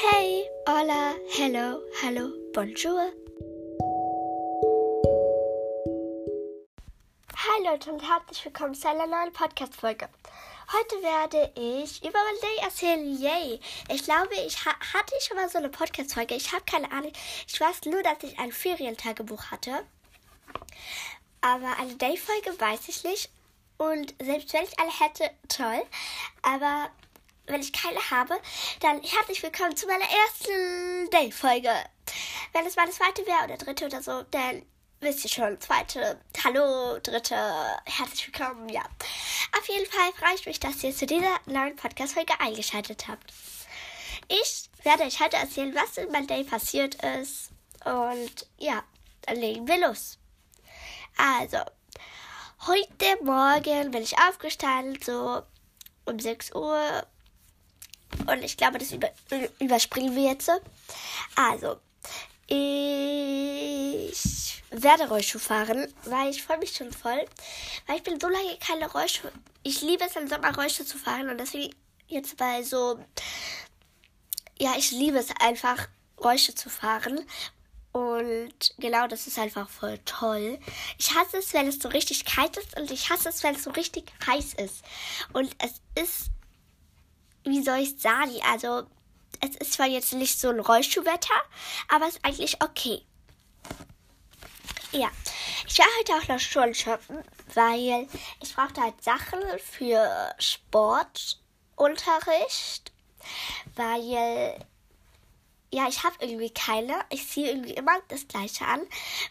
Hey, hola, hello, hallo, bonjour. Hi Leute und herzlich willkommen zu einer neuen Podcast-Folge. Heute werde ich über mein Day erzählen. Yay! Ich glaube, ich ha hatte schon mal so eine Podcast-Folge. Ich habe keine Ahnung. Ich weiß nur, dass ich ein Ferientagebuch hatte. Aber eine Day-Folge weiß ich nicht. Und selbst wenn ich eine hätte, toll. Aber wenn ich keine habe, dann herzlich willkommen zu meiner ersten Day-Folge. Wenn es meine zweite wäre oder dritte oder so, dann wisst ihr schon, zweite, hallo, dritte, herzlich willkommen, ja. Auf jeden Fall freue ich mich, dass ihr zu dieser neuen Podcast-Folge eingeschaltet habt. Ich werde euch heute erzählen, was in meinem Day passiert ist. Und ja, dann legen wir los. Also, heute Morgen bin ich aufgestanden, so um 6 Uhr und ich glaube, das über, überspringen wir jetzt. Also, ich werde Rollschuh fahren, weil ich freue mich schon voll. Weil ich bin so lange keine Rollschuh. Ich liebe es im Sommer Rollschuh zu fahren und deswegen jetzt bei so. Ja, ich liebe es einfach, Rollschuh zu fahren. Und genau, das ist einfach voll toll. Ich hasse es, wenn es so richtig kalt ist und ich hasse es, wenn es so richtig heiß ist. Und es ist wie soll ich sagen, also es ist zwar jetzt nicht so ein Rollstuhlwetter, aber es ist eigentlich okay. Ja, ich war heute auch noch schon shoppen, weil ich brauchte halt Sachen für Sportunterricht, weil ja, ich habe irgendwie keine. Ich ziehe irgendwie immer das gleiche an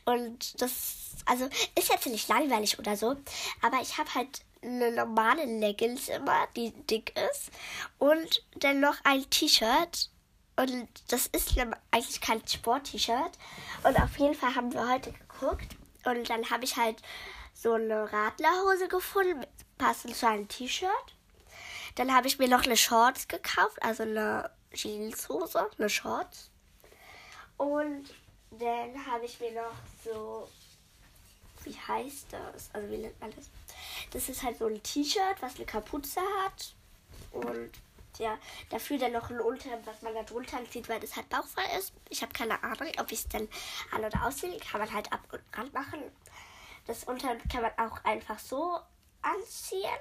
und das also ist jetzt nicht langweilig oder so, aber ich habe halt eine normale Leggings immer, die dick ist. Und dann noch ein T-Shirt. Und das ist eigentlich kein Sport-T-Shirt. Und auf jeden Fall haben wir heute geguckt. Und dann habe ich halt so eine Radlerhose gefunden, passend zu einem T-Shirt. Dann habe ich mir noch eine Shorts gekauft, also eine Jeanshose, eine Shorts. Und dann habe ich mir noch so, wie heißt das? Also wie nennt man das? Das ist halt so ein T-Shirt, was eine Kapuze hat. Und ja, dafür dann noch ein Unterhemd, was man da drunter anzieht, weil das halt bauchfrei ist. Ich habe keine Ahnung, ob ich es dann an- oder aussehen kann man halt ab und ran machen. Das Unterhemd kann man auch einfach so anziehen.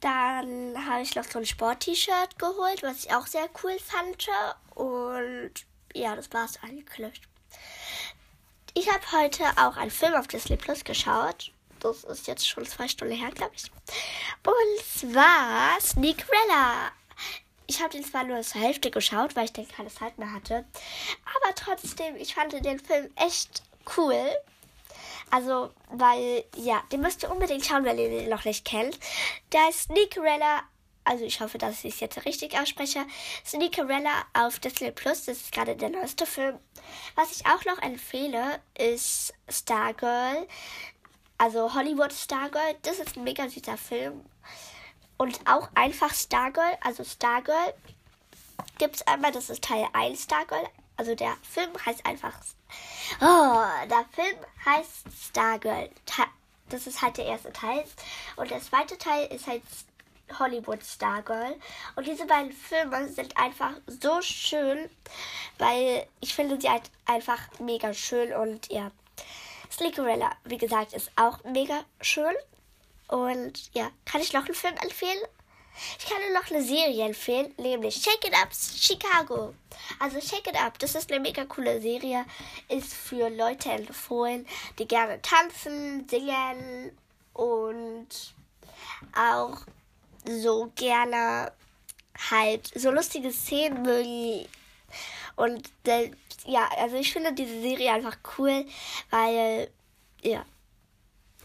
Dann habe ich noch so ein Sport-T-Shirt geholt, was ich auch sehr cool fand. Und ja, das war es eigentlich. Ich habe heute auch einen Film auf Disney Plus geschaut. Das ist jetzt schon zwei Stunden her, glaube ich. Und zwar Sneakrella. Ich habe den zwar nur zur Hälfte geschaut, weil ich dann keine Zeit mehr hatte. Aber trotzdem, ich fand den Film echt cool. Also, weil, ja, den müsst ihr unbedingt schauen, wenn ihr den noch nicht kennt. Da ist Sneakerella, also ich hoffe, dass ich es jetzt richtig ausspreche. Sneakerella auf Disney Plus, das ist gerade der neueste Film. Was ich auch noch empfehle, ist Stargirl also Hollywood Stargirl, das ist ein mega süßer Film. Und auch einfach Stargirl, also Stargirl gibt es einmal, das ist Teil 1 Stargirl. Also der Film heißt einfach. Oh, der Film heißt Stargirl. Das ist halt der erste Teil. Und der zweite Teil ist halt Hollywood Stargirl. Und diese beiden Filme sind einfach so schön, weil ich finde sie halt einfach mega schön und ja. Slickerella, wie gesagt, ist auch mega schön. Und ja, kann ich noch einen Film empfehlen? Ich kann dir noch eine Serie empfehlen, nämlich Shake It Up Chicago. Also Shake It Up, das ist eine mega coole Serie, ist für Leute empfohlen, die gerne tanzen, singen und auch so gerne halt so lustige Szenen mögen. Und ja, also ich finde diese Serie einfach cool, weil, ja.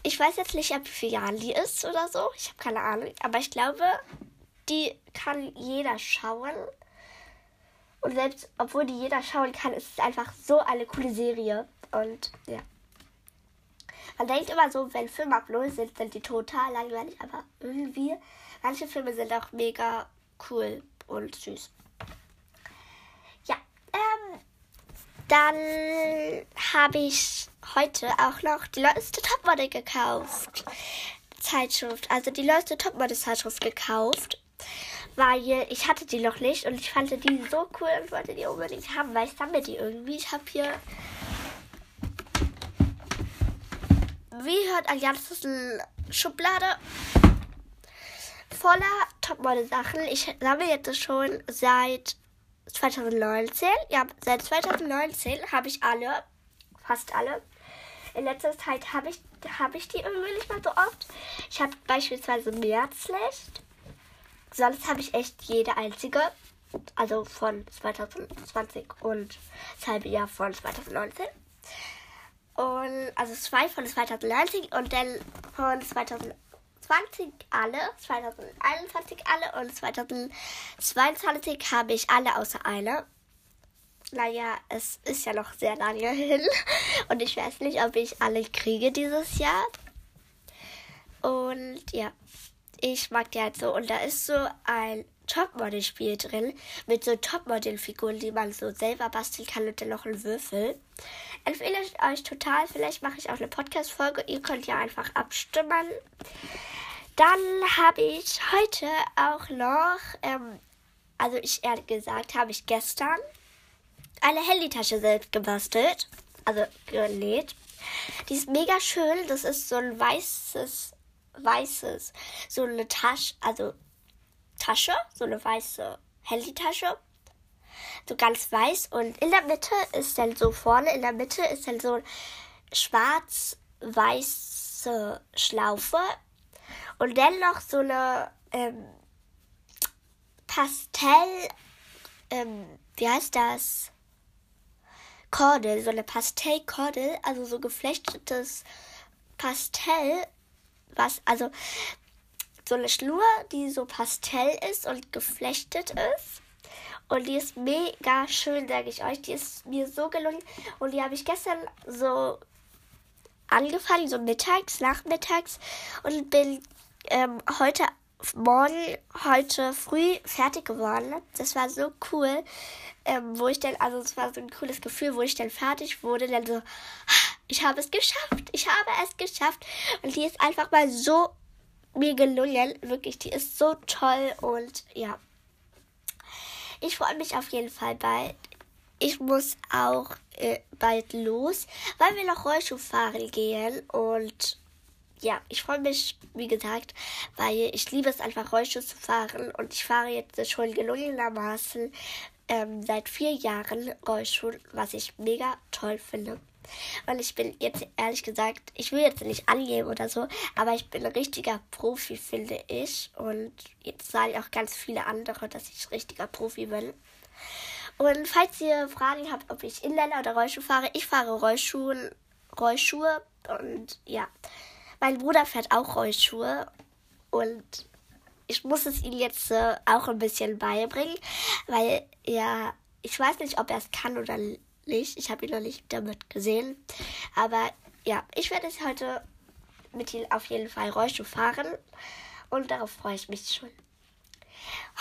Ich weiß jetzt nicht, ab wie viele Jahren die ist oder so. Ich habe keine Ahnung. Aber ich glaube, die kann jeder schauen. Und selbst, obwohl die jeder schauen kann, ist es einfach so eine coole Serie. Und ja. Man denkt immer so, wenn Filme ab 0 sind, sind die total langweilig. Aber irgendwie, manche Filme sind auch mega cool und süß. Dann habe ich heute auch noch die neueste Topmodel gekauft. Zeitschrift, also die neueste Topmodel Zeitschrift gekauft. weil ich hatte die noch nicht und ich fand die so cool und wollte die unbedingt haben, weil ich sammle die irgendwie. Ich habe hier, wie hört ein ganzes Schublade voller Topmodel-Sachen. Ich sammle jetzt schon seit 2019. Ja, seit 2019 habe ich alle, fast alle. In letzter Zeit habe ich, hab ich die irgendwie nicht mal so oft. Ich habe beispielsweise Märzlicht. Sonst habe ich echt jede einzige. Also von 2020 und das halbe Jahr von 2019. Und also zwei von 2019 und dann von 2020 alle, 2021 alle und 2022 habe ich alle außer eine. Naja, es ist ja noch sehr lange hin und ich weiß nicht, ob ich alle kriege dieses Jahr. Und ja, ich mag die halt so. Und da ist so ein Topmodel-Spiel drin mit so Topmodel-Figuren, die man so selber basteln kann und dann noch einen Würfel. Empfehle ich euch total. Vielleicht mache ich auch eine Podcast-Folge. Ihr könnt ja einfach abstimmen. Dann habe ich heute auch noch, ähm, also ich ehrlich gesagt, habe ich gestern eine Handytasche selbst gebastelt. Also genäht. Die ist mega schön. Das ist so ein weißes, weißes, so eine Tasche, also Tasche, so eine weiße Handytasche. So ganz weiß. Und in der Mitte ist dann so vorne, in der Mitte ist dann so schwarz-weiße Schlaufe. Und dann noch so eine ähm, Pastell, ähm, wie heißt das? Kordel, so eine Pastellkordel, also so geflechtetes Pastell, was, also so eine Schnur, die so Pastell ist und geflechtet ist. Und die ist mega schön, sage ich euch. Die ist mir so gelungen. Und die habe ich gestern so angefangen, so mittags, nachmittags. Und bin ähm, heute Morgen, heute früh fertig geworden. Das war so cool ähm, wo ich dann, also es war so ein cooles Gefühl, wo ich dann fertig wurde, dann so, ich habe es geschafft, ich habe es geschafft. Und die ist einfach mal so mir gelungen, wirklich, die ist so toll und ja. Ich freue mich auf jeden Fall bald. Ich muss auch äh, bald los, weil wir noch Rollschuh fahren gehen und ja, ich freue mich, wie gesagt, weil ich liebe es einfach Rollschuh zu fahren und ich fahre jetzt schon gelungenermaßen ähm, seit vier Jahren Rollstuhl, was ich mega toll finde. Und ich bin jetzt ehrlich gesagt, ich will jetzt nicht angeben oder so, aber ich bin ein richtiger Profi, finde ich. Und jetzt sagen auch ganz viele andere, dass ich richtiger Profi bin. Und falls ihr Fragen habt, ob ich Inländer oder Rollschuh fahre, ich fahre Rollschuhen, Rollschuhe und ja, mein Bruder fährt auch Rollschuhe und ich muss es ihm jetzt äh, auch ein bisschen beibringen, weil er, ich weiß nicht, ob er es kann oder nicht. Ich habe ihn noch nicht damit gesehen. Aber ja, ich werde es heute mit ihm auf jeden Fall Rollstuhl fahren und darauf freue ich mich schon.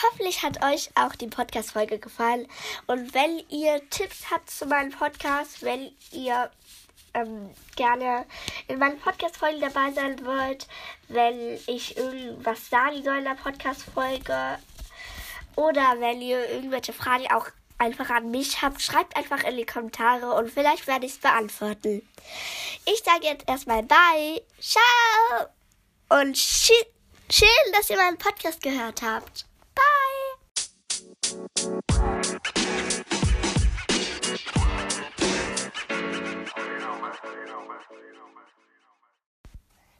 Hoffentlich hat euch auch die Podcast-Folge gefallen. Und wenn ihr Tipps habt zu meinem Podcast, wenn ihr ähm, gerne in meinen Podcast-Folgen dabei sein wollt, wenn ich irgendwas sagen soll in der Podcast-Folge oder wenn ihr irgendwelche Fragen auch einfach an mich habt, schreibt einfach in die Kommentare und vielleicht werde ich es beantworten. Ich sage jetzt erstmal Bye, ciao und schön, dass ihr meinen Podcast gehört habt. Bye!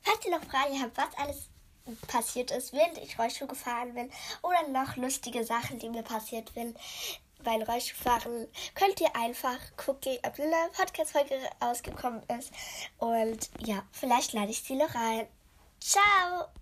Falls ihr noch Fragen habt, was alles passiert ist, während ich Rollstuhl gefahren bin oder noch lustige Sachen, die mir passiert sind beim Rollstuhlfahren, könnt ihr einfach gucken, ob eine Podcast-Folge rausgekommen ist. Und ja, vielleicht lade ich sie noch rein. Ciao!